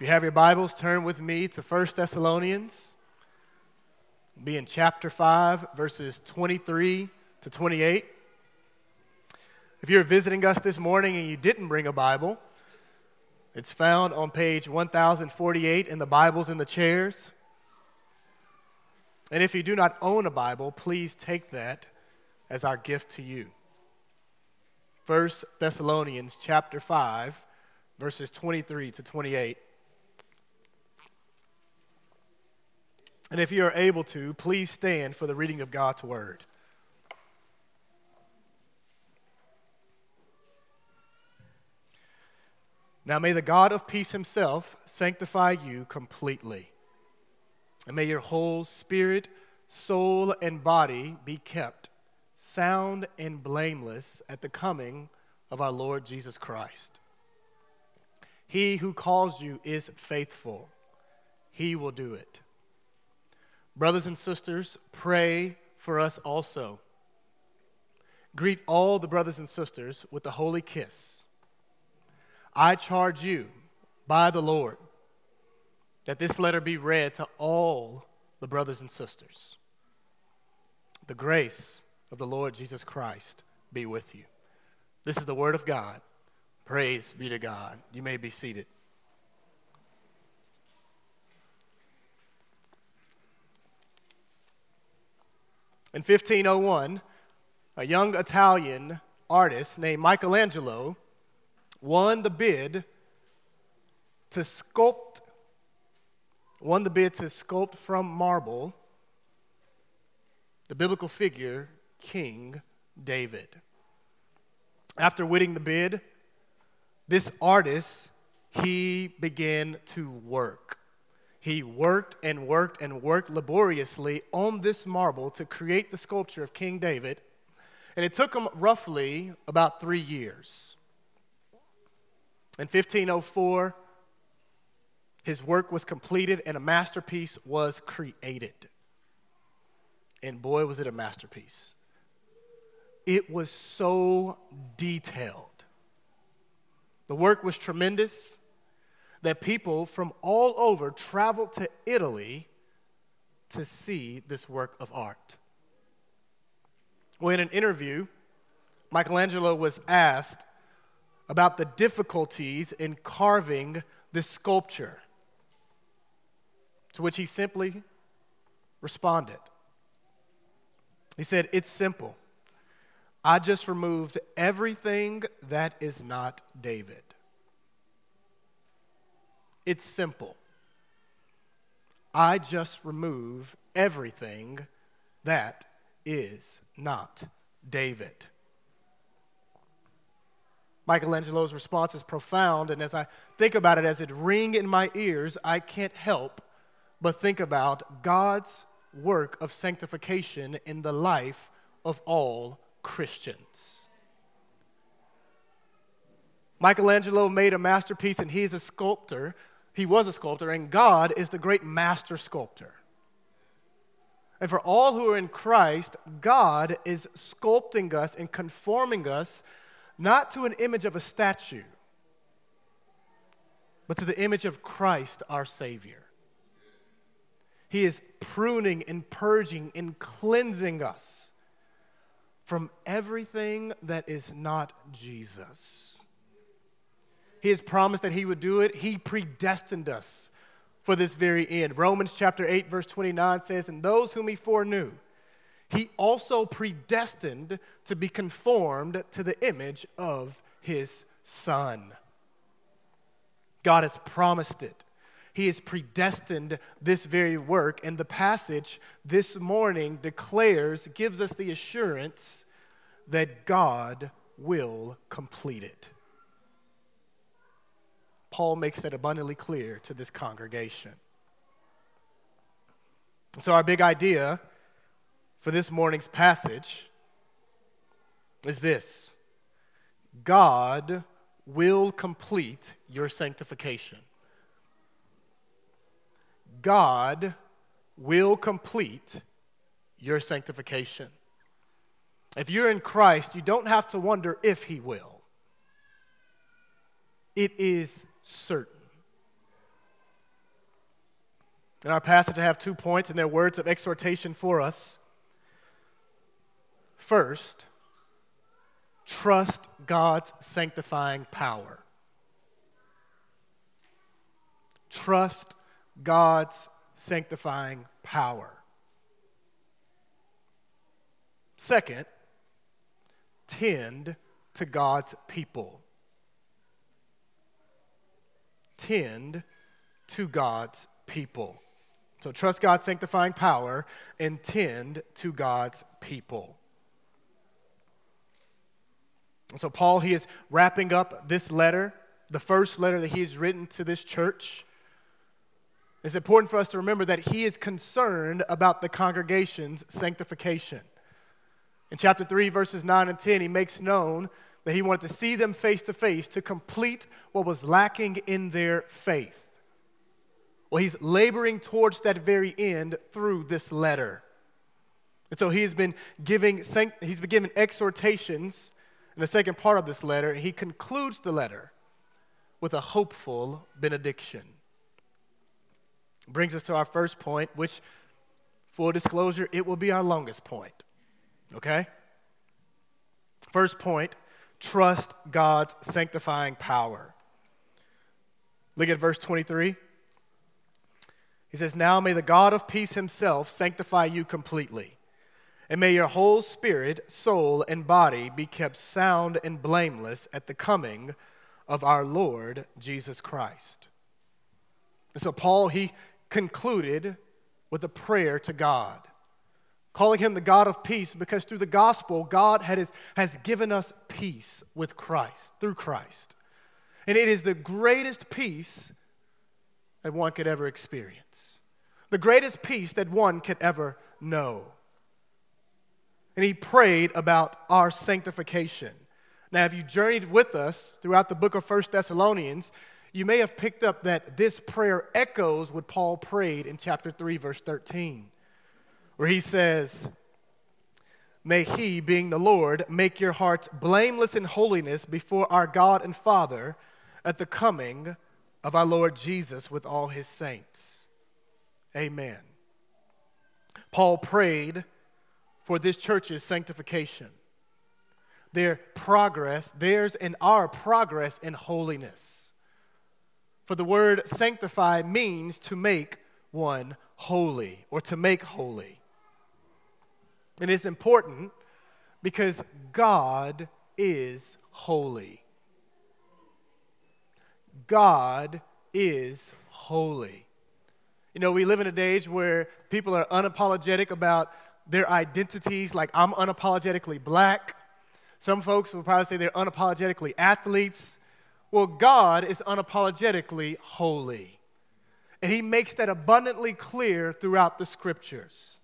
If you have your Bibles, turn with me to 1 Thessalonians. Be in chapter 5, verses 23 to 28. If you're visiting us this morning and you didn't bring a Bible, it's found on page 1048 in the Bibles in the chairs. And if you do not own a Bible, please take that as our gift to you. 1 Thessalonians chapter 5, verses 23 to 28. And if you are able to, please stand for the reading of God's word. Now may the God of peace himself sanctify you completely. And may your whole spirit, soul, and body be kept sound and blameless at the coming of our Lord Jesus Christ. He who calls you is faithful, he will do it. Brothers and sisters, pray for us also. Greet all the brothers and sisters with a holy kiss. I charge you by the Lord that this letter be read to all the brothers and sisters. The grace of the Lord Jesus Christ be with you. This is the word of God. Praise be to God. You may be seated. In 1501, a young Italian artist named Michelangelo won the bid to sculpt won the bid to sculpt from marble the biblical figure King David. After winning the bid, this artist he began to work. He worked and worked and worked laboriously on this marble to create the sculpture of King David. And it took him roughly about three years. In 1504, his work was completed and a masterpiece was created. And boy, was it a masterpiece. It was so detailed. The work was tremendous that people from all over traveled to Italy to see this work of art. Well, in an interview, Michelangelo was asked about the difficulties in carving this sculpture, to which he simply responded. He said, It's simple. I just removed everything that is not David. It's simple. I just remove everything that is not David. Michelangelo's response is profound, and as I think about it, as it ring in my ears, I can't help but think about God's work of sanctification in the life of all Christians. Michelangelo made a masterpiece, and he's a sculptor he was a sculptor, and God is the great master sculptor. And for all who are in Christ, God is sculpting us and conforming us not to an image of a statue, but to the image of Christ, our Savior. He is pruning and purging and cleansing us from everything that is not Jesus. He has promised that He would do it. He predestined us for this very end. Romans chapter 8, verse 29 says, And those whom He foreknew, He also predestined to be conformed to the image of His Son. God has promised it. He has predestined this very work, and the passage this morning declares, gives us the assurance that God will complete it. Paul makes that abundantly clear to this congregation. So, our big idea for this morning's passage is this God will complete your sanctification. God will complete your sanctification. If you're in Christ, you don't have to wonder if He will. It is certain. In our passage, I have two points, and they're words of exhortation for us. First, trust God's sanctifying power. Trust God's sanctifying power. Second, tend to God's people. Tend to God's people. So trust God's sanctifying power and tend to God's people. So, Paul, he is wrapping up this letter, the first letter that he has written to this church. It's important for us to remember that he is concerned about the congregation's sanctification. In chapter 3, verses 9 and 10, he makes known that he wanted to see them face to face to complete what was lacking in their faith. Well, he's laboring towards that very end through this letter. And so he's been giving, he's been giving exhortations in the second part of this letter. And he concludes the letter with a hopeful benediction. Brings us to our first point, which, full disclosure, it will be our longest point. Okay? First point trust God's sanctifying power. Look at verse 23. He says, Now may the God of peace himself sanctify you completely, and may your whole spirit, soul, and body be kept sound and blameless at the coming of our Lord Jesus Christ. And so, Paul, he concluded with a prayer to God, calling him the God of peace because through the gospel, God has, has given us peace with Christ, through Christ. And it is the greatest peace that one could ever experience, the greatest peace that one could ever know. And he prayed about our sanctification. Now, if you journeyed with us throughout the book of First Thessalonians, you may have picked up that this prayer echoes what Paul prayed in chapter 3, verse 13, where he says, May he, being the Lord, make your hearts blameless in holiness before our God and Father at the coming of our Lord Jesus with all his saints. Amen. Paul prayed for this church's sanctification, their progress, theirs and our progress in holiness. For the word sanctify means to make one holy or to make holy. And it's important because God is holy. God is holy. You know, we live in a age where people are unapologetic about their identities, like I'm unapologetically black. Some folks will probably say they're unapologetically athletes. Well, God is unapologetically holy. And he makes that abundantly clear throughout the scriptures.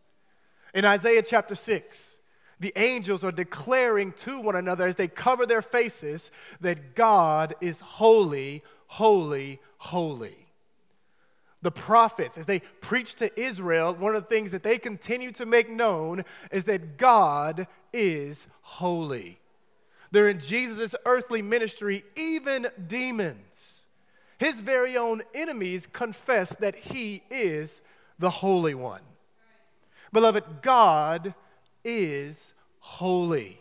In Isaiah chapter 6, the angels are declaring to one another as they cover their faces that God is holy, holy, holy. The prophets, as they preach to Israel, one of the things that they continue to make known is that God is holy. They're in Jesus' earthly ministry, even demons, his very own enemies, confess that he is the Holy One. Beloved, God is holy.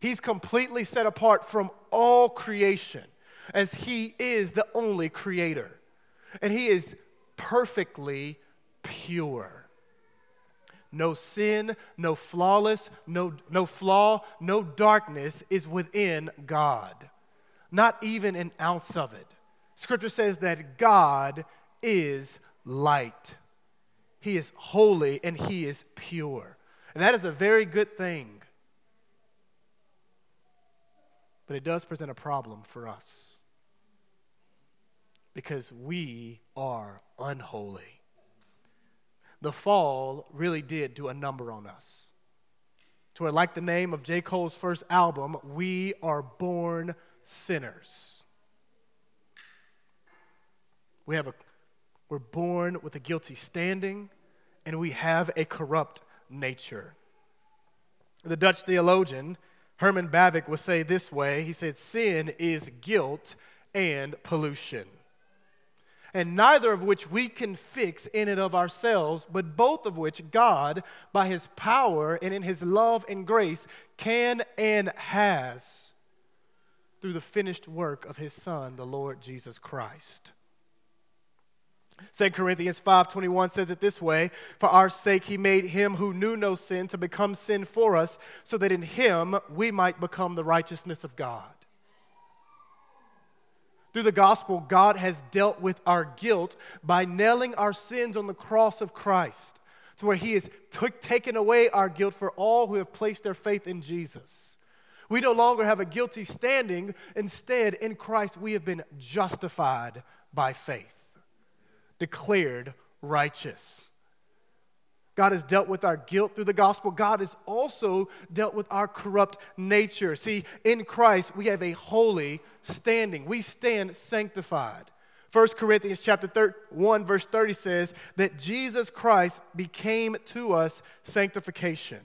He's completely set apart from all creation as He is the only creator. And He is perfectly pure. No sin, no flawless, no, no flaw, no darkness is within God. Not even an ounce of it. Scripture says that God is light. He is holy and he is pure. And that is a very good thing. But it does present a problem for us because we are unholy. The fall really did do a number on us. To where, like the name of J. Cole's first album, we are born sinners. We have a, we're born with a guilty standing, and we have a corrupt nature. The Dutch theologian Herman Bavinck would say this way he said, Sin is guilt and pollution. and neither of which we can fix in and of ourselves, but both of which God, by his power and in his love and grace, can and has through the finished work of his Son, the Lord Jesus Christ. 2 Corinthians 5:21 says it this way, for our sake he made him who knew no sin to become sin for us so that in him we might become the righteousness of God. Through the gospel, God has dealt with our guilt by nailing our sins on the cross of Christ, to where He has t- taken away our guilt for all who have placed their faith in Jesus. We no longer have a guilty standing. Instead, in Christ, we have been justified by faith, declared righteous. God has dealt with our guilt through the gospel. God has also dealt with our corrupt nature. See, in Christ, we have a holy standing. We stand sanctified. 1 Corinthians chapter 1 verse 30 says that Jesus Christ became to us sanctification.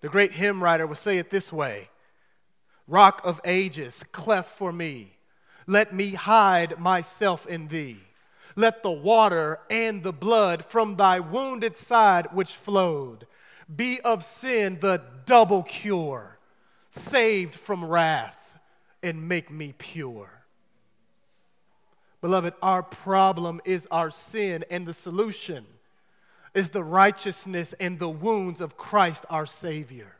The great hymn writer would say it this way Rock of ages, cleft for me, let me hide myself in thee. Let the water and the blood from thy wounded side which flowed be of sin the double cure, saved from wrath, and make me pure. Beloved, our problem is our sin, and the solution is the righteousness and the wounds of Christ our Savior.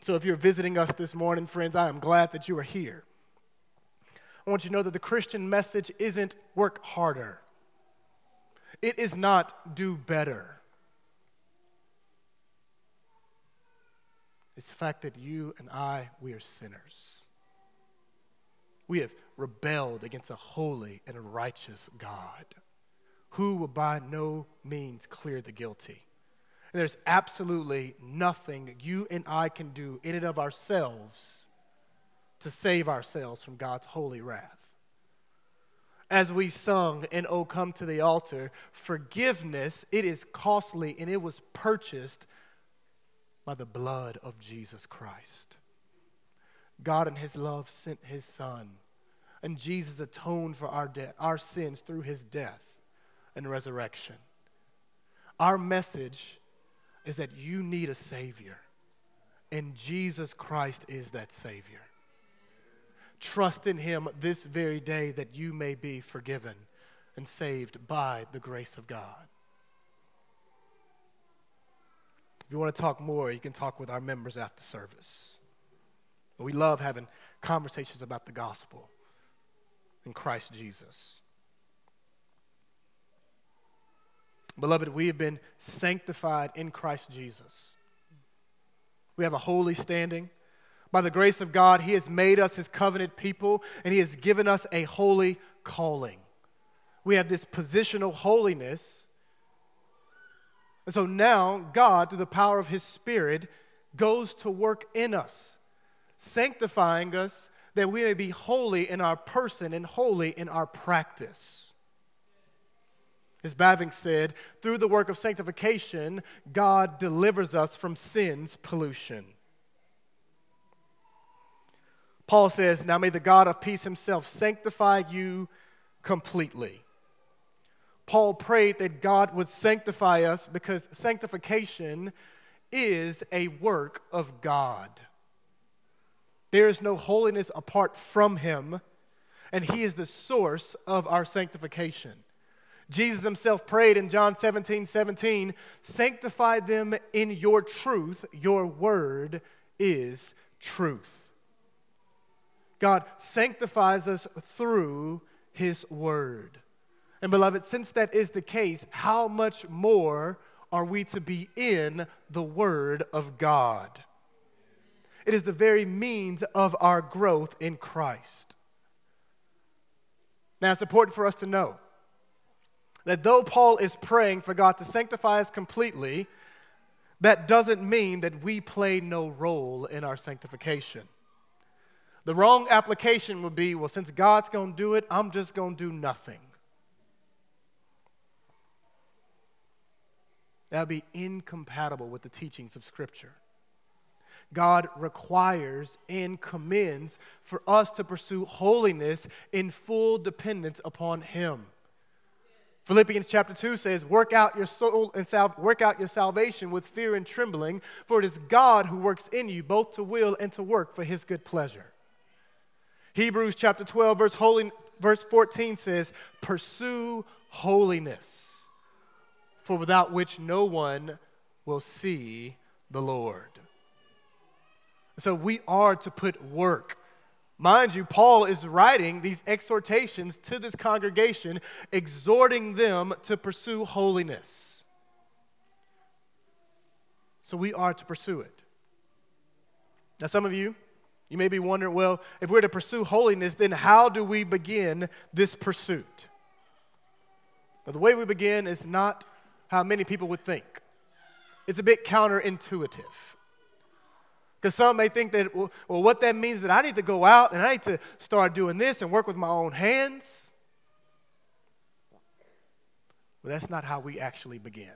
So, if you're visiting us this morning, friends, I am glad that you are here. I want you to know that the Christian message isn't work harder, it is not do better. It's the fact that you and I, we are sinners. We have rebelled against a holy and righteous God who will by no means clear the guilty. And there's absolutely nothing you and I can do in and of ourselves to save ourselves from God's holy wrath. As we sung in Oh Come to the Altar, forgiveness, it is costly and it was purchased by the blood of Jesus Christ. God in his love sent his son, and Jesus atoned for our debt, our sins through his death and resurrection. Our message is that you need a savior, and Jesus Christ is that savior. Trust in Him this very day that you may be forgiven and saved by the grace of God. If you want to talk more, you can talk with our members after service. We love having conversations about the gospel in Christ Jesus. Beloved, we have been sanctified in Christ Jesus. We have a holy standing. By the grace of God, He has made us His covenant people, and He has given us a holy calling. We have this positional holiness. And so now, God, through the power of His Spirit, goes to work in us, sanctifying us that we may be holy in our person and holy in our practice. As Bavinck said, through the work of sanctification, God delivers us from sin's pollution. Paul says, Now may the God of peace himself sanctify you completely. Paul prayed that God would sanctify us because sanctification is a work of God. There is no holiness apart from him, and he is the source of our sanctification. Jesus himself prayed in John 17 17, sanctify them in your truth, your word is truth. God sanctifies us through His Word. And beloved, since that is the case, how much more are we to be in the Word of God? It is the very means of our growth in Christ. Now, it's important for us to know that though Paul is praying for God to sanctify us completely, that doesn't mean that we play no role in our sanctification. The wrong application would be well, since God's going to do it, I'm just going to do nothing. That would be incompatible with the teachings of Scripture. God requires and commends for us to pursue holiness in full dependence upon Him. Philippians chapter 2 says, Work out your soul and sal- work out your salvation with fear and trembling, for it is God who works in you both to will and to work for his good pleasure. Hebrews chapter 12, verse, holy, verse 14 says, Pursue holiness, for without which no one will see the Lord. So we are to put work Mind you, Paul is writing these exhortations to this congregation, exhorting them to pursue holiness. So we are to pursue it. Now, some of you, you may be wondering well, if we're to pursue holiness, then how do we begin this pursuit? But the way we begin is not how many people would think, it's a bit counterintuitive. Because some may think that, well, what that means is that I need to go out and I need to start doing this and work with my own hands. Well, that's not how we actually begin.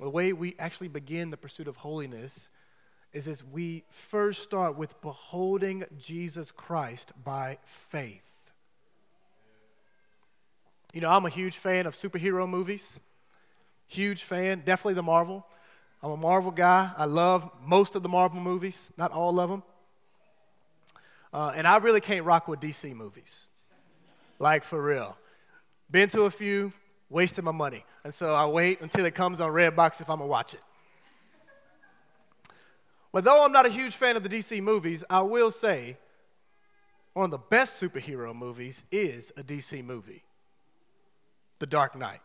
The way we actually begin the pursuit of holiness is as we first start with beholding Jesus Christ by faith. You know, I'm a huge fan of superhero movies. Huge fan, definitely the Marvel. I'm a Marvel guy. I love most of the Marvel movies, not all of them. Uh, and I really can't rock with DC movies. Like, for real. Been to a few, wasted my money. And so I wait until it comes on Redbox if I'm going to watch it. But though I'm not a huge fan of the DC movies, I will say one of the best superhero movies is a DC movie The Dark Knight.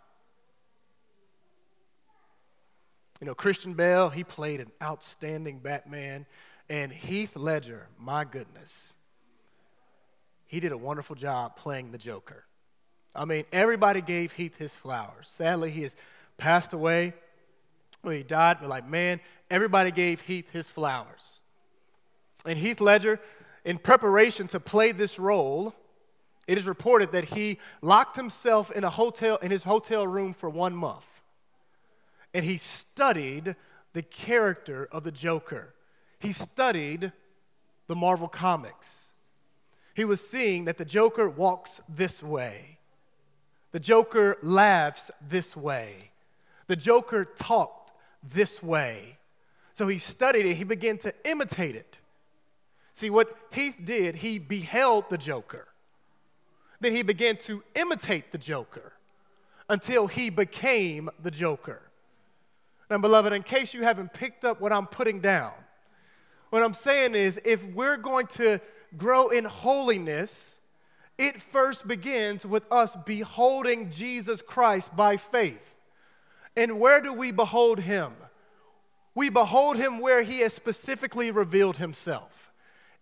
You know, Christian Bale, he played an outstanding Batman. And Heath Ledger, my goodness, he did a wonderful job playing the Joker. I mean, everybody gave Heath his flowers. Sadly, he has passed away. When he died, but like, man, everybody gave Heath his flowers. And Heath Ledger, in preparation to play this role, it is reported that he locked himself in a hotel in his hotel room for one month and he studied the character of the Joker. He studied the Marvel Comics. He was seeing that the Joker walks this way, the Joker laughs this way, the Joker talked this way. So he studied it, he began to imitate it. See, what Heath did, he beheld the Joker. Then he began to imitate the Joker until he became the Joker. Now, beloved, in case you haven't picked up what I'm putting down, what I'm saying is if we're going to grow in holiness, it first begins with us beholding Jesus Christ by faith. And where do we behold him? We behold him where he has specifically revealed himself.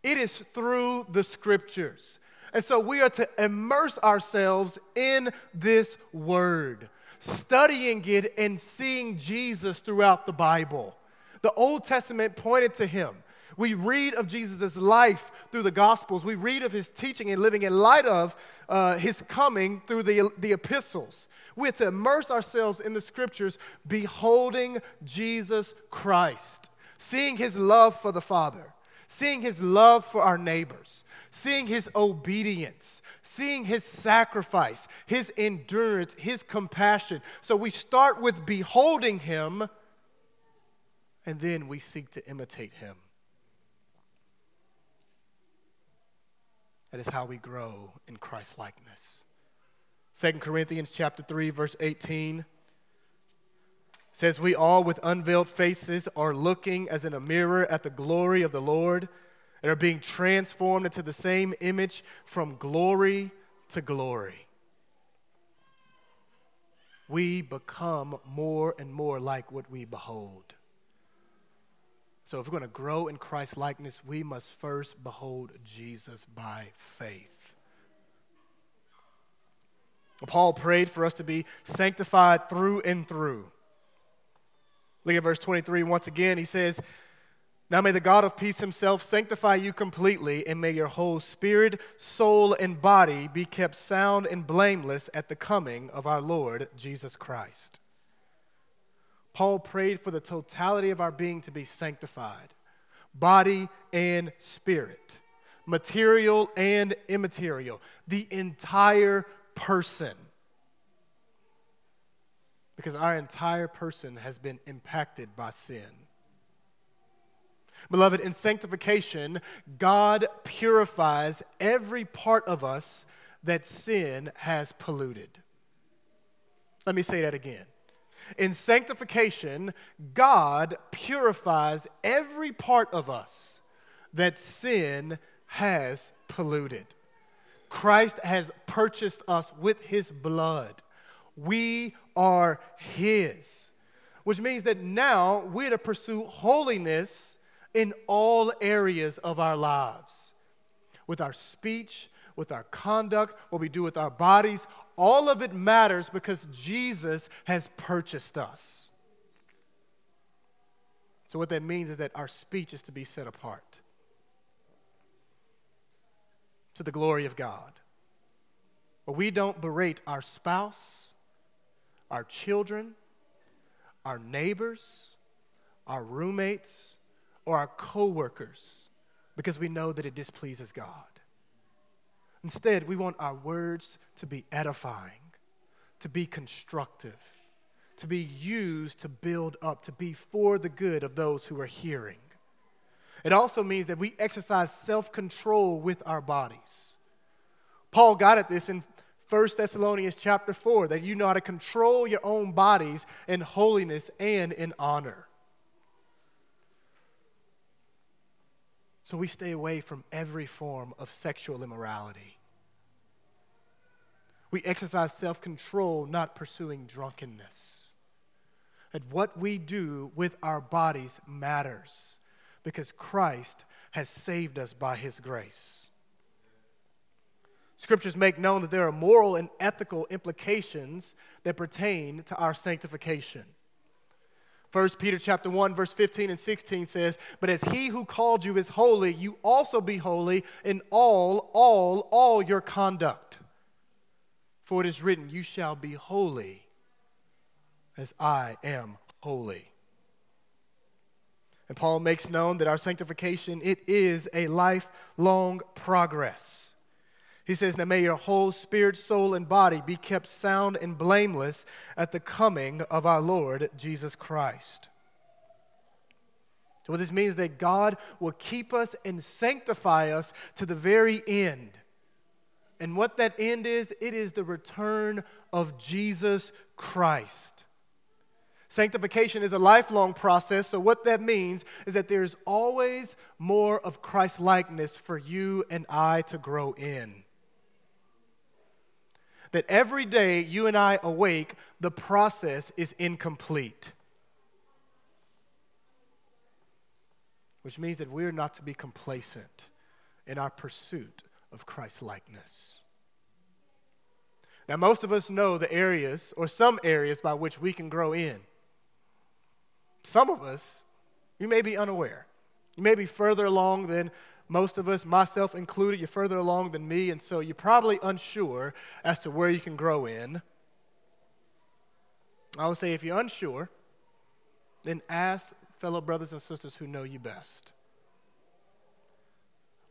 It is through the scriptures. And so we are to immerse ourselves in this word studying it and seeing Jesus throughout the Bible. The Old Testament pointed to him. We read of Jesus' life through the Gospels. We read of his teaching and living in light of uh, his coming through the, the epistles. We have to immerse ourselves in the scriptures, beholding Jesus Christ, seeing his love for the Father, seeing his love for our neighbors, seeing his obedience, seeing his sacrifice, his endurance, his compassion. So we start with beholding him, and then we seek to imitate him. That is how we grow in Christ likeness. 2 Corinthians chapter 3 verse 18 says we all with unveiled faces are looking as in a mirror at the glory of the Lord and are being transformed into the same image from glory to glory. We become more and more like what we behold. So, if we're going to grow in Christ likeness, we must first behold Jesus by faith. Paul prayed for us to be sanctified through and through. Look at verse 23 once again. He says, now may the God of peace himself sanctify you completely, and may your whole spirit, soul, and body be kept sound and blameless at the coming of our Lord Jesus Christ. Paul prayed for the totality of our being to be sanctified body and spirit, material and immaterial, the entire person. Because our entire person has been impacted by sin. Beloved, in sanctification, God purifies every part of us that sin has polluted. Let me say that again. In sanctification, God purifies every part of us that sin has polluted. Christ has purchased us with his blood. We are his, which means that now we're to pursue holiness in all areas of our lives with our speech, with our conduct, what we do with our bodies. All of it matters because Jesus has purchased us. So, what that means is that our speech is to be set apart to the glory of God. But we don't berate our spouse, our children, our neighbors, our roommates, or our coworkers because we know that it displeases God. Instead, we want our words to be edifying, to be constructive, to be used to build up, to be for the good of those who are hearing. It also means that we exercise self control with our bodies. Paul got at this in 1 Thessalonians chapter 4 that you know how to control your own bodies in holiness and in honor. So we stay away from every form of sexual immorality. We exercise self control, not pursuing drunkenness. And what we do with our bodies matters because Christ has saved us by his grace. Scriptures make known that there are moral and ethical implications that pertain to our sanctification. 1 Peter chapter 1 verse 15 and 16 says, "But as he who called you is holy, you also be holy in all all all your conduct. For it is written, you shall be holy as I am holy." And Paul makes known that our sanctification it is a lifelong progress. He says, Now may your whole spirit, soul, and body be kept sound and blameless at the coming of our Lord Jesus Christ. So, what this means is that God will keep us and sanctify us to the very end. And what that end is, it is the return of Jesus Christ. Sanctification is a lifelong process, so what that means is that there's always more of Christ likeness for you and I to grow in that every day you and I awake, the process is incomplete. Which means that we're not to be complacent in our pursuit of Christ likeness. Now, most of us know the areas or some areas by which we can grow in. Some of us, you may be unaware. You may be further along than most of us, myself included, you're further along than me, and so you're probably unsure as to where you can grow in. I would say if you're unsure, then ask fellow brothers and sisters who know you best.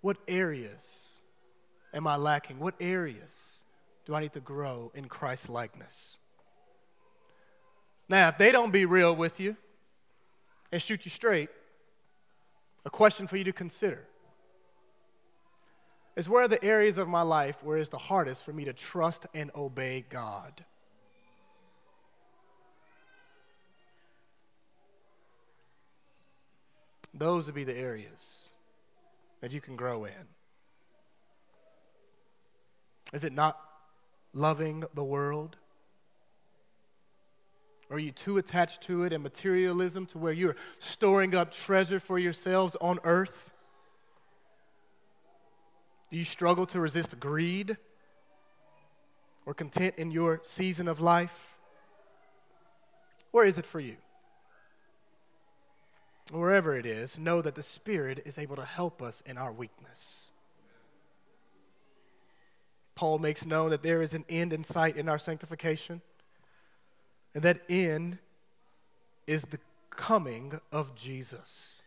What areas am I lacking? What areas do I need to grow in Christ likeness? Now, if they don't be real with you and shoot you straight, a question for you to consider is where the areas of my life where it's the hardest for me to trust and obey God. Those would be the areas that you can grow in. Is it not loving the world? Are you too attached to it and materialism to where you're storing up treasure for yourselves on earth? Do you struggle to resist greed or content in your season of life? Where is it for you? Wherever it is, know that the Spirit is able to help us in our weakness. Paul makes known that there is an end in sight in our sanctification, and that end is the coming of Jesus.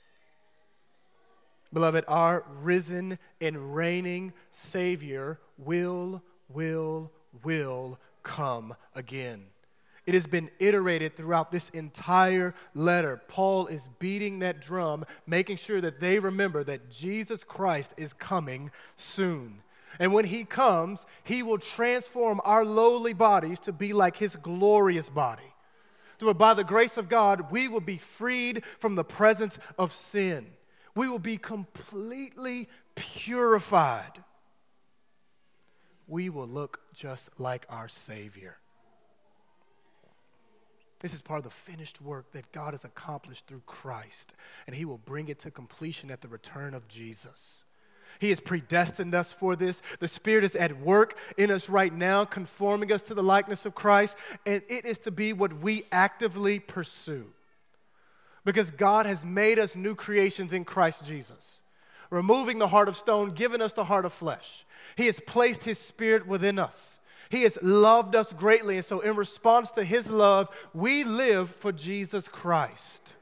Beloved, our risen and reigning Savior will, will, will come again. It has been iterated throughout this entire letter. Paul is beating that drum, making sure that they remember that Jesus Christ is coming soon. And when he comes, he will transform our lowly bodies to be like his glorious body. Through by the grace of God, we will be freed from the presence of sin. We will be completely purified. We will look just like our Savior. This is part of the finished work that God has accomplished through Christ, and He will bring it to completion at the return of Jesus. He has predestined us for this. The Spirit is at work in us right now, conforming us to the likeness of Christ, and it is to be what we actively pursue. Because God has made us new creations in Christ Jesus, removing the heart of stone, giving us the heart of flesh. He has placed His Spirit within us. He has loved us greatly. And so, in response to His love, we live for Jesus Christ.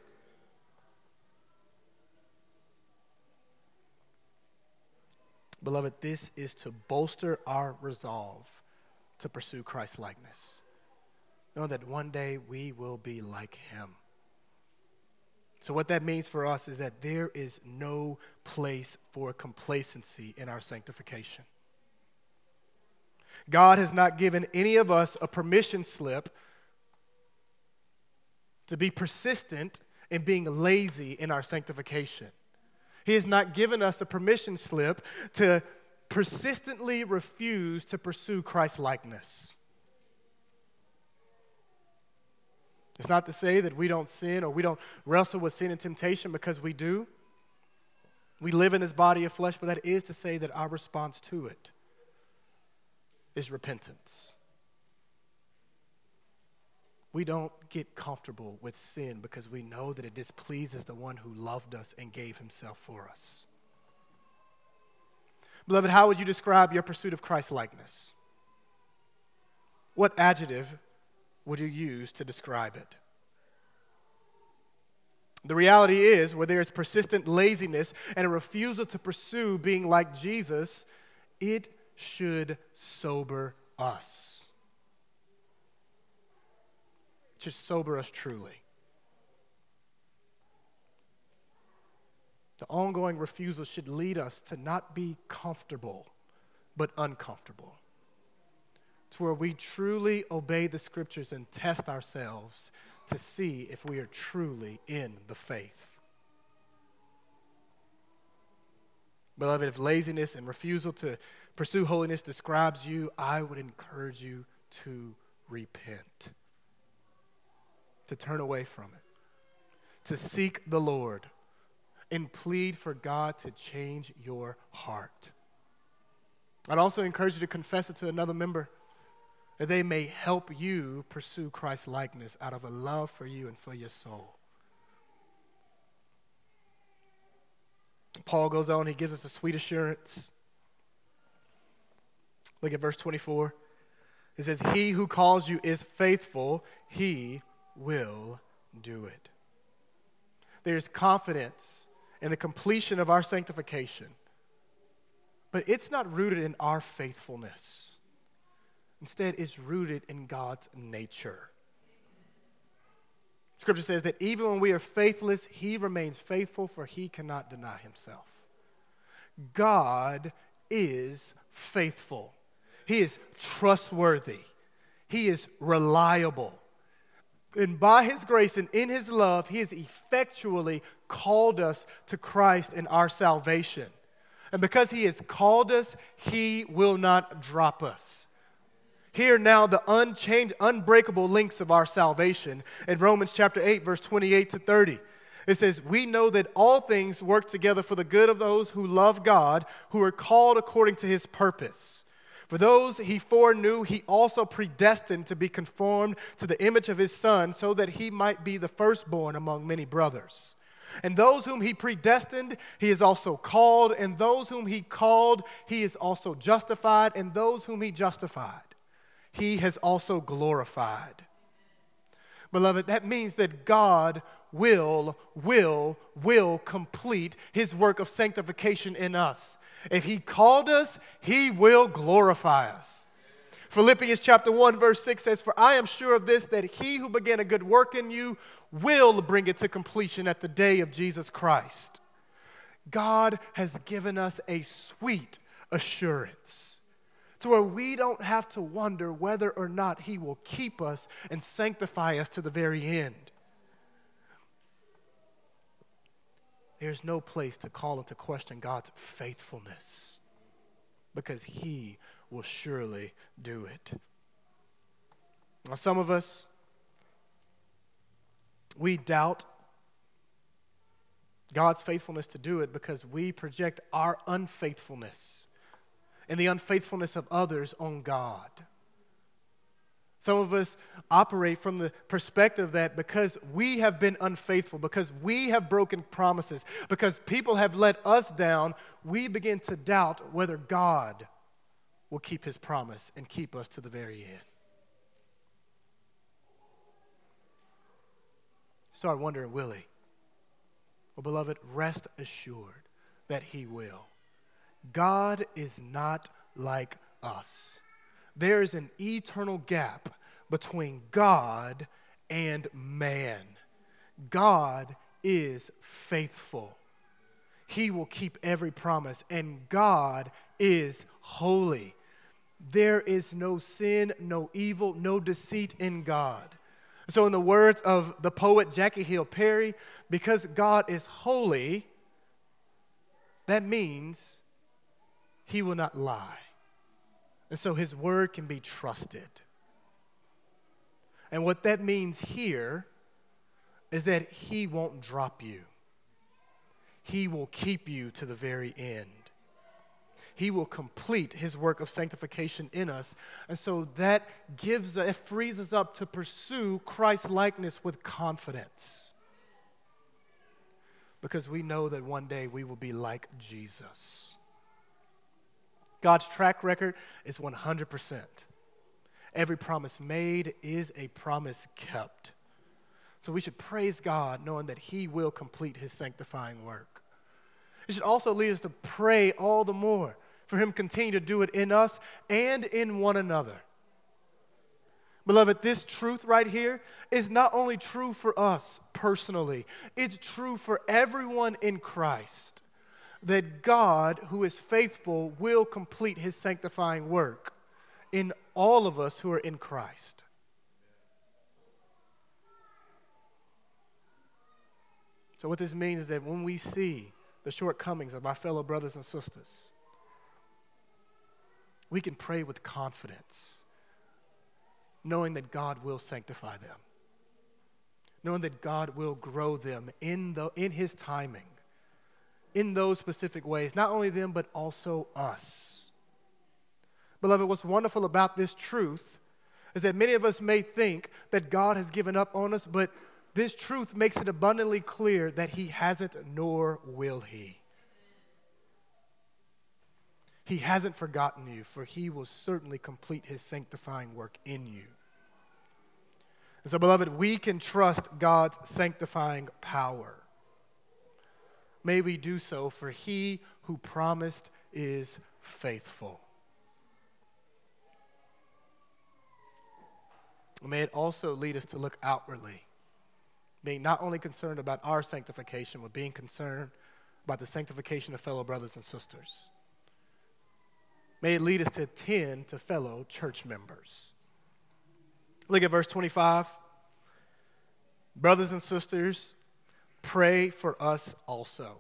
Beloved, this is to bolster our resolve to pursue Christ likeness. Know that one day we will be like Him. So, what that means for us is that there is no place for complacency in our sanctification. God has not given any of us a permission slip to be persistent in being lazy in our sanctification. He has not given us a permission slip to persistently refuse to pursue Christ likeness. It's not to say that we don't sin or we don't wrestle with sin and temptation because we do. We live in this body of flesh, but that is to say that our response to it is repentance. We don't get comfortable with sin because we know that it displeases the one who loved us and gave himself for us. Beloved, how would you describe your pursuit of Christ likeness? What adjective would you use to describe it? The reality is, where there is persistent laziness and a refusal to pursue being like Jesus, it should sober us. It should sober us truly. The ongoing refusal should lead us to not be comfortable, but uncomfortable. To where we truly obey the scriptures and test ourselves to see if we are truly in the faith. Beloved, if laziness and refusal to pursue holiness describes you, I would encourage you to repent, to turn away from it, to seek the Lord, and plead for God to change your heart. I'd also encourage you to confess it to another member that they may help you pursue Christ's likeness out of a love for you and for your soul. Paul goes on, he gives us a sweet assurance Look at verse 24. It says, He who calls you is faithful, he will do it. There's confidence in the completion of our sanctification, but it's not rooted in our faithfulness. Instead, it's rooted in God's nature. Scripture says that even when we are faithless, He remains faithful, for He cannot deny Himself. God is faithful. He is trustworthy. He is reliable. And by His grace and in His love, He has effectually called us to Christ in our salvation. And because He has called us, He will not drop us. Hear now the unchanged, unbreakable links of our salvation in Romans chapter 8, verse 28 to 30. It says, We know that all things work together for the good of those who love God, who are called according to His purpose. For those he foreknew, he also predestined to be conformed to the image of his son, so that he might be the firstborn among many brothers. And those whom he predestined, he is also called. And those whom he called, he is also justified. And those whom he justified, he has also glorified. Beloved, that means that God will, will, will complete his work of sanctification in us. If he called us, he will glorify us. Philippians chapter 1, verse 6 says, For I am sure of this, that he who began a good work in you will bring it to completion at the day of Jesus Christ. God has given us a sweet assurance to where we don't have to wonder whether or not he will keep us and sanctify us to the very end. There's no place to call into question God's faithfulness because he will surely do it. Now, some of us, we doubt God's faithfulness to do it because we project our unfaithfulness and the unfaithfulness of others on God. Some of us operate from the perspective that because we have been unfaithful, because we have broken promises, because people have let us down, we begin to doubt whether God will keep his promise and keep us to the very end. Start wondering, will he? Well, oh, beloved, rest assured that he will. God is not like us. There is an eternal gap between God and man. God is faithful. He will keep every promise, and God is holy. There is no sin, no evil, no deceit in God. So, in the words of the poet Jackie Hill Perry, because God is holy, that means he will not lie. And so his word can be trusted. And what that means here is that he won't drop you, he will keep you to the very end. He will complete his work of sanctification in us. And so that gives, it frees us up to pursue Christ likeness with confidence. Because we know that one day we will be like Jesus. God's track record is 100%. Every promise made is a promise kept. So we should praise God knowing that He will complete His sanctifying work. It should also lead us to pray all the more for Him continue to do it in us and in one another. Beloved, this truth right here is not only true for us personally, it's true for everyone in Christ that God, who is faithful, will complete his sanctifying work in all of us who are in Christ. So, what this means is that when we see the shortcomings of our fellow brothers and sisters, we can pray with confidence, knowing that God will sanctify them, knowing that God will grow them in, the, in His timing, in those specific ways, not only them, but also us. Beloved, what's wonderful about this truth is that many of us may think that God has given up on us, but this truth makes it abundantly clear that He hasn't, nor will He. He hasn't forgotten you, for he will certainly complete his sanctifying work in you. And so, beloved, we can trust God's sanctifying power. May we do so, for he who promised is faithful. May it also lead us to look outwardly, being not only concerned about our sanctification, but being concerned about the sanctification of fellow brothers and sisters. May it lead us to tend to fellow church members. Look at verse 25. Brothers and sisters, pray for us also.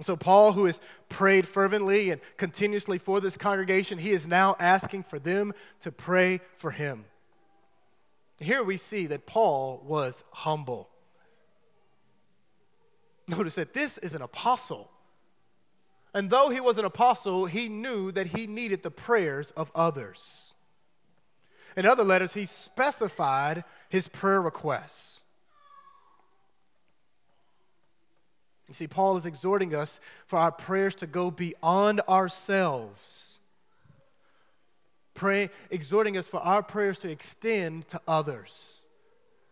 So, Paul, who has prayed fervently and continuously for this congregation, he is now asking for them to pray for him. Here we see that Paul was humble. Notice that this is an apostle. And though he was an apostle, he knew that he needed the prayers of others. In other letters, he specified his prayer requests. You see, Paul is exhorting us for our prayers to go beyond ourselves. Pray, exhorting us for our prayers to extend to others.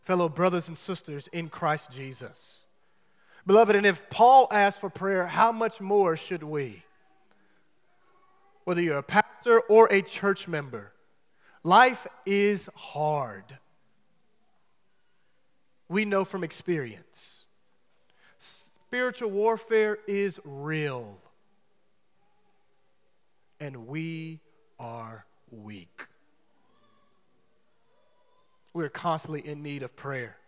fellow brothers and sisters in Christ Jesus. Beloved, and if Paul asked for prayer, how much more should we? Whether you're a pastor or a church member, life is hard. We know from experience. Spiritual warfare is real. And we are weak. We're constantly in need of prayer.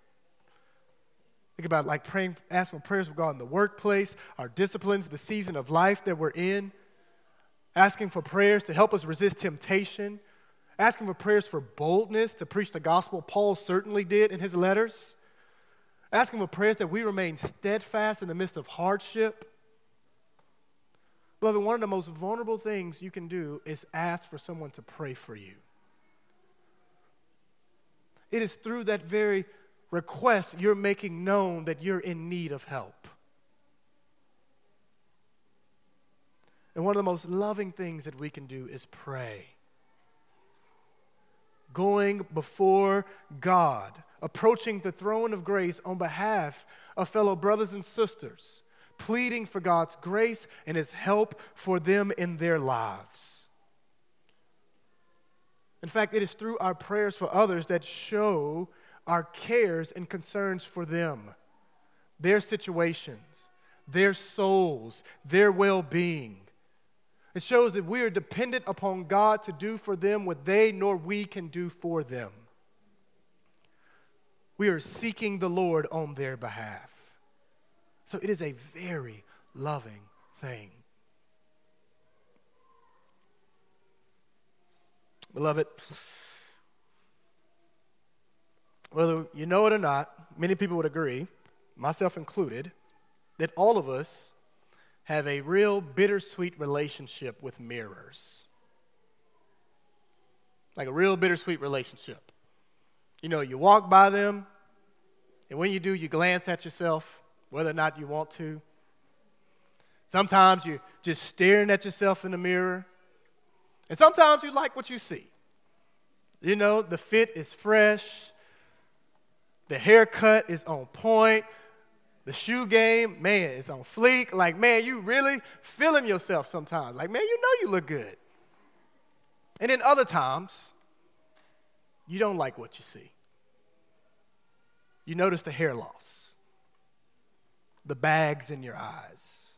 Think about like praying, asking for prayers regarding the workplace, our disciplines, the season of life that we're in, asking for prayers to help us resist temptation, asking for prayers for boldness to preach the gospel. Paul certainly did in his letters. Asking for prayers that we remain steadfast in the midst of hardship. Beloved, one of the most vulnerable things you can do is ask for someone to pray for you. It is through that very request you're making known that you're in need of help. And one of the most loving things that we can do is pray. Going before God, approaching the throne of grace on behalf of fellow brothers and sisters, pleading for God's grace and His help for them in their lives. In fact, it is through our prayers for others that show our cares and concerns for them, their situations, their souls, their well being. It shows that we are dependent upon God to do for them what they nor we can do for them. We are seeking the Lord on their behalf. So it is a very loving thing. Beloved, whether you know it or not, many people would agree, myself included, that all of us have a real bittersweet relationship with mirrors. Like a real bittersweet relationship. You know, you walk by them, and when you do, you glance at yourself, whether or not you want to. Sometimes you're just staring at yourself in the mirror, and sometimes you like what you see. You know, the fit is fresh, the haircut is on point. The shoe game, man, is on fleek. Like, man, you really feeling yourself sometimes. Like, man, you know you look good. And then other times, you don't like what you see. You notice the hair loss, the bags in your eyes,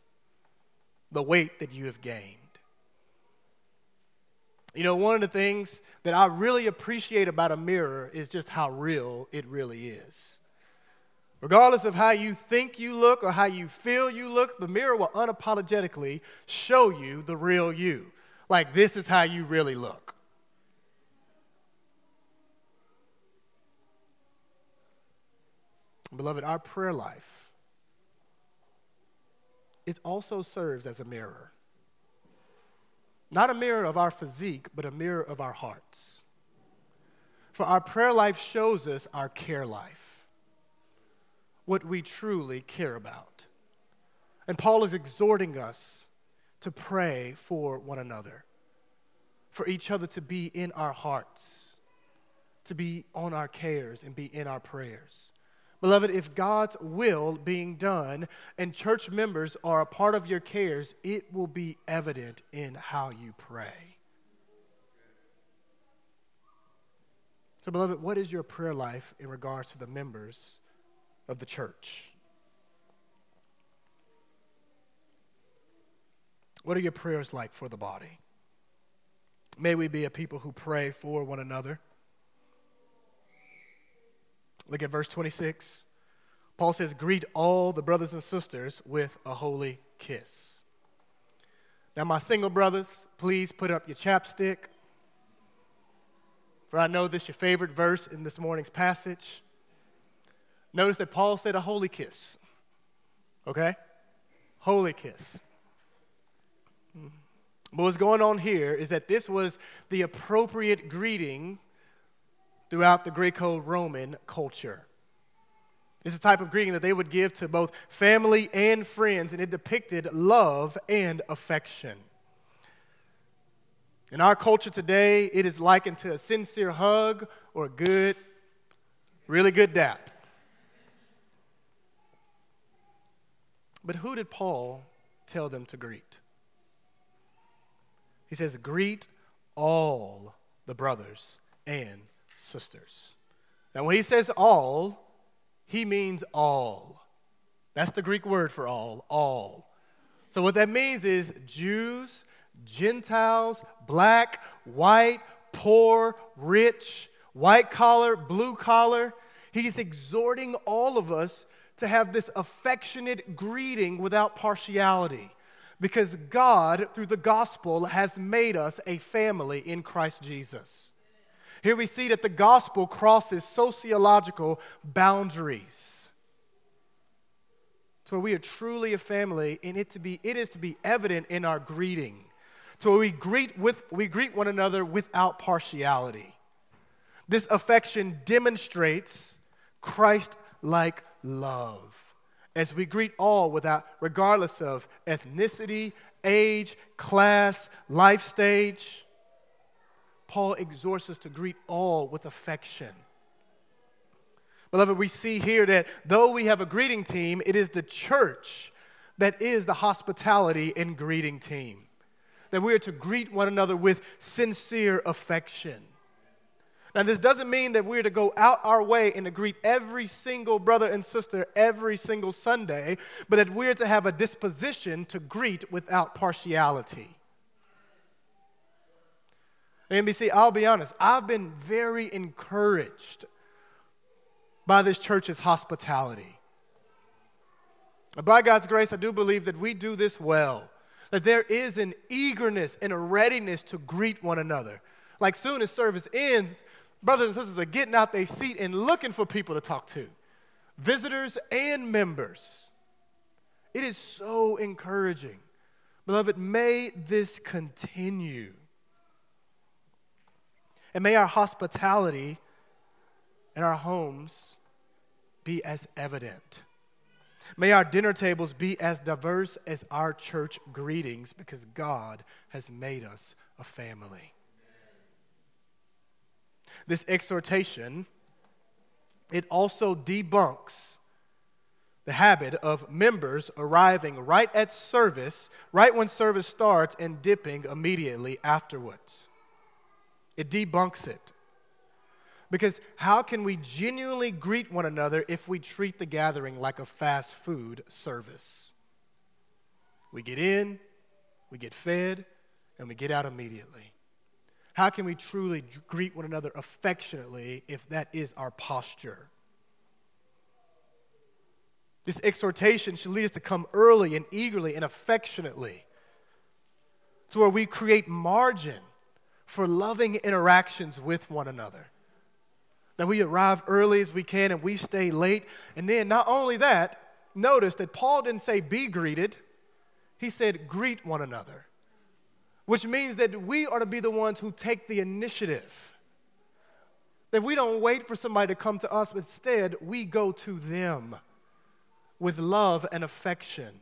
the weight that you have gained. You know, one of the things that I really appreciate about a mirror is just how real it really is. Regardless of how you think you look or how you feel you look, the mirror will unapologetically show you the real you. Like, this is how you really look. Beloved, our prayer life, it also serves as a mirror. Not a mirror of our physique, but a mirror of our hearts. For our prayer life shows us our care life, what we truly care about. And Paul is exhorting us to pray for one another, for each other to be in our hearts, to be on our cares and be in our prayers. Beloved, if God's will being done and church members are a part of your cares, it will be evident in how you pray. So, beloved, what is your prayer life in regards to the members of the church? What are your prayers like for the body? May we be a people who pray for one another Look at verse 26. Paul says, Greet all the brothers and sisters with a holy kiss. Now, my single brothers, please put up your chapstick. For I know this is your favorite verse in this morning's passage. Notice that Paul said a holy kiss. Okay? Holy kiss. But what's going on here is that this was the appropriate greeting throughout the Greco Roman culture. It's a type of greeting that they would give to both family and friends, and it depicted love and affection. In our culture today, it is likened to a sincere hug or a good Really good dap. But who did Paul tell them to greet? He says, Greet all the brothers and sisters. Now, when he says all, he means all. That's the Greek word for all, all. So, what that means is Jews, Gentiles, black, white, poor, rich, white collar, blue collar. He's exhorting all of us to have this affectionate greeting without partiality because God, through the gospel, has made us a family in Christ Jesus. Here we see that the gospel crosses sociological boundaries. To where we are truly a family, and it, to be, it is to be evident in our greeting. To where we greet, with, we greet one another without partiality. This affection demonstrates Christ like love as we greet all without regardless of ethnicity, age, class, life stage. Paul exhorts us to greet all with affection. Beloved, we see here that though we have a greeting team, it is the church that is the hospitality and greeting team. That we are to greet one another with sincere affection. Now, this doesn't mean that we're to go out our way and to greet every single brother and sister every single Sunday, but that we're to have a disposition to greet without partiality. NBC, I'll be honest, I've been very encouraged by this church's hospitality. By God's grace, I do believe that we do this well, that there is an eagerness and a readiness to greet one another. Like soon as service ends, brothers and sisters are getting out their seat and looking for people to talk to, visitors and members. It is so encouraging. Beloved, may this continue. And may our hospitality in our homes be as evident. May our dinner tables be as diverse as our church greetings because God has made us a family this exhortation, it also debunks the habit of members arriving right at service, right when service starts, and dipping immediately afterwards. It debunks it. Because how can we genuinely greet one another if we treat the gathering like a fast food service? We get in, we get fed, and we get out immediately. How can we truly greet one another affectionately if that is our posture? This exhortation should lead us to come early and eagerly and affectionately to where we create margin for loving interactions with one another. That we arrive early as we can and we stay late. And then, not only that, notice that Paul didn't say be greeted, he said greet one another which means that we are to be the ones who take the initiative. That we don't wait for somebody to come to us, but instead we go to them with love and affection,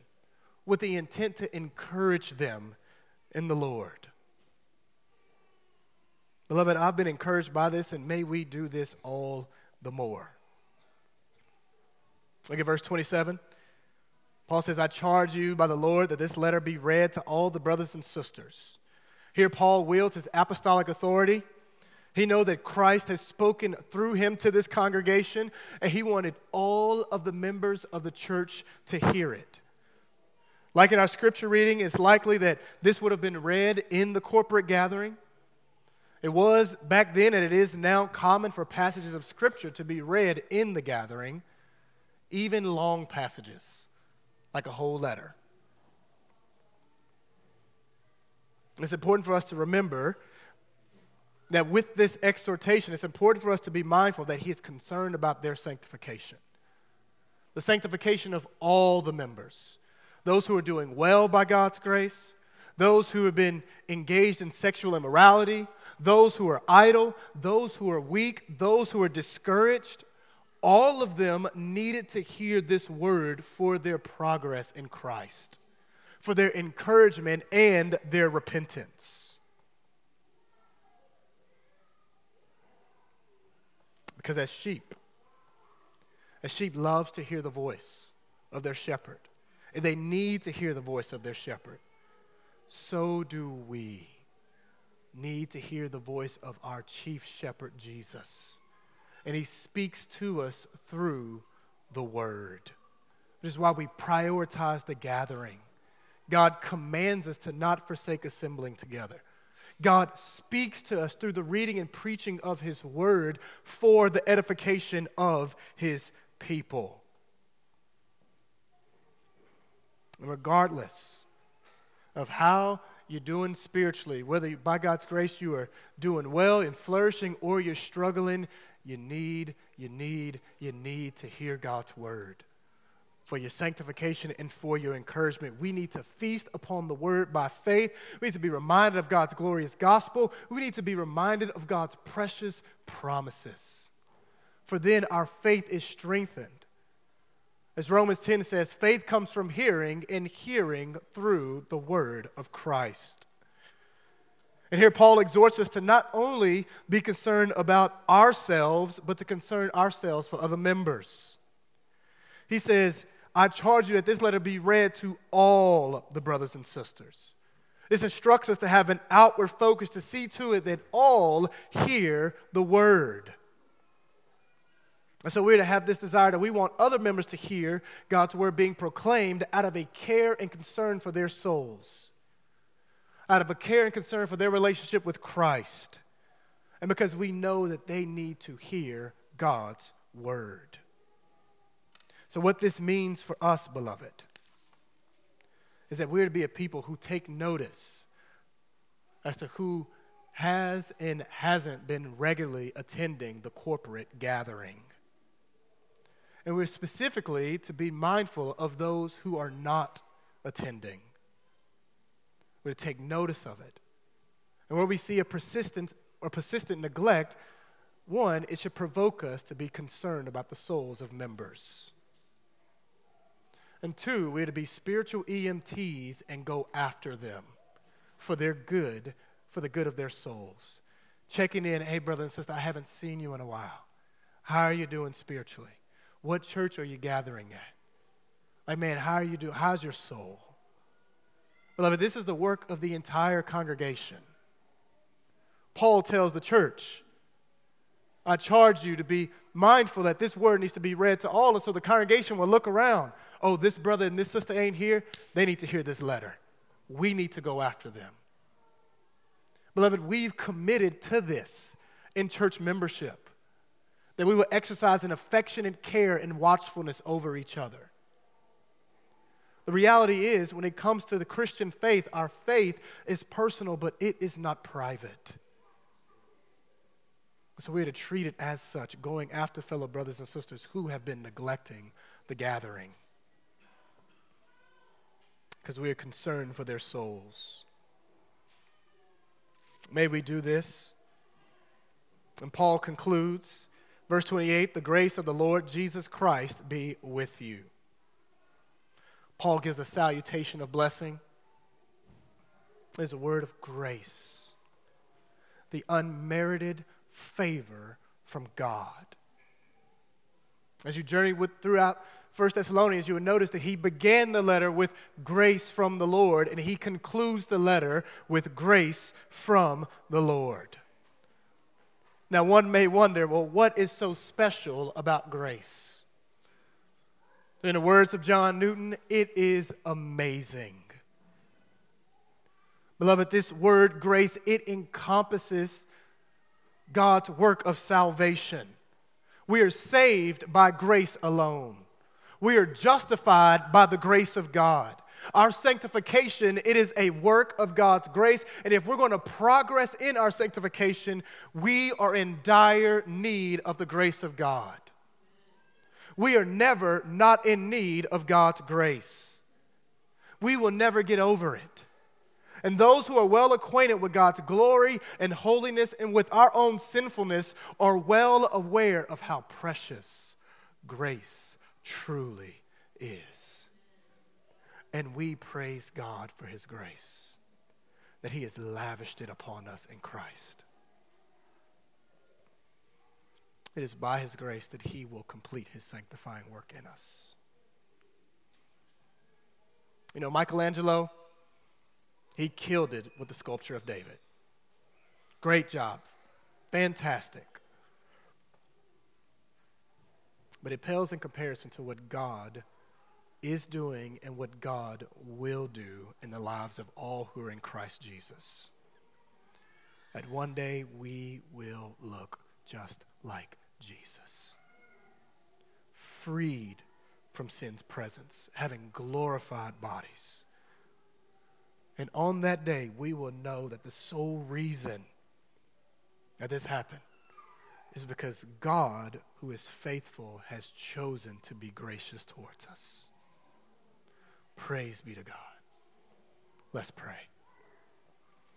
with the intent to encourage them in the Lord. Beloved, I've been encouraged by this, and may we do this all the more. Look at verse 27. Paul says, I charge you by the Lord that this letter be read to all the brothers and sisters. Here, Paul wields his apostolic authority. He know that Christ has spoken through him to this congregation, and he wanted all of the members of the church to hear it. Like in our scripture reading, it's likely that this would have been read in the corporate gathering. It was back then, and it is now common for passages of scripture to be read in the gathering, even long passages like a whole letter. It's important for us to remember that with this exhortation, it's important for us to be mindful that He is concerned about their sanctification. The sanctification of all the members those who are doing well by God's grace, those who have been engaged in sexual immorality, those who are idle, those who are weak, those who are discouraged, all of them needed to hear this word for their progress in Christ, for their encouragement and their repentance. Because as sheep, A sheep loves to hear the voice of their shepherd, and they need to hear the voice of their shepherd. So do we need to hear the voice of our chief shepherd, Jesus. And he speaks to us through the word. Which is why we prioritize the gathering. God commands us to not forsake assembling together. God speaks to us through the reading and preaching of his word for the edification of his people. And regardless of how you're doing spiritually, whether you, by God's grace you are doing well and flourishing or you're struggling, you need, you need, you need to hear God's word for your sanctification and for your encouragement. We need to feast upon the word by faith. We need to be reminded of God's glorious gospel. We need to be reminded of God's precious promises. For then our faith is strengthened. As Romans 10 says, faith comes from hearing, and hearing through the word of Christ. And here Paul exhorts us to not only be concerned about ourselves, but to concern ourselves for other members. He says, I charge you that this letter be read to all the brothers and sisters. This instructs us to have an outward focus to see to it that all hear the word. And so we're to have this desire that we want other members to hear God's word being proclaimed out of a care and concern for their souls, out of a care and concern for their relationship with Christ, and because we know that they need to hear God's word. So, what this means for us, beloved, is that we're to be a people who take notice as to who has and hasn't been regularly attending the corporate gathering. And we're specifically to be mindful of those who are not attending. We're to take notice of it. And where we see a persistent or persistent neglect, one, it should provoke us to be concerned about the souls of members. And two, we're to be spiritual EMTs and go after them for their good, for the good of their souls. Checking in, hey, brother and sister, I haven't seen you in a while. How are you doing spiritually? What church are you gathering at? Like, man, how are you doing? How's your soul? Beloved, this is the work of the entire congregation. Paul tells the church, I charge you to be mindful that this word needs to be read to all, and so the congregation will look around. Oh, this brother and this sister ain't here. They need to hear this letter. We need to go after them. Beloved, we've committed to this in church membership that we will exercise an affectionate care and watchfulness over each other. The reality is, when it comes to the Christian faith, our faith is personal, but it is not private. So we're to treat it as such, going after fellow brothers and sisters who have been neglecting the gathering. Because we are concerned for their souls. May we do this. And Paul concludes, verse 28 the grace of the Lord Jesus Christ be with you. Paul gives a salutation of blessing. There's a word of grace, the unmerited favor from God. As you journey with, throughout 1 Thessalonians, you will notice that he began the letter with grace from the Lord, and he concludes the letter with grace from the Lord. Now, one may wonder well, what is so special about grace? In the words of John Newton, it is amazing. Beloved, this word grace, it encompasses God's work of salvation. We are saved by grace alone. We are justified by the grace of God. Our sanctification, it is a work of God's grace. And if we're going to progress in our sanctification, we are in dire need of the grace of God. We are never not in need of God's grace. We will never get over it. And those who are well acquainted with God's glory and holiness and with our own sinfulness are well aware of how precious grace truly is. And we praise God for his grace, that he has lavished it upon us in Christ. It is by his grace that he will complete his sanctifying work in us. You know, Michelangelo, he killed it with the sculpture of David. Great job. Fantastic. But it pales in comparison to what God is doing and what God will do in the lives of all who are in Christ Jesus. That one day we will look just like Jesus. Freed from sin's presence, having glorified bodies. And on that day, we will know that the sole reason that this happened is because God, who is faithful, has chosen to be gracious towards us. Praise be to God. Let's pray.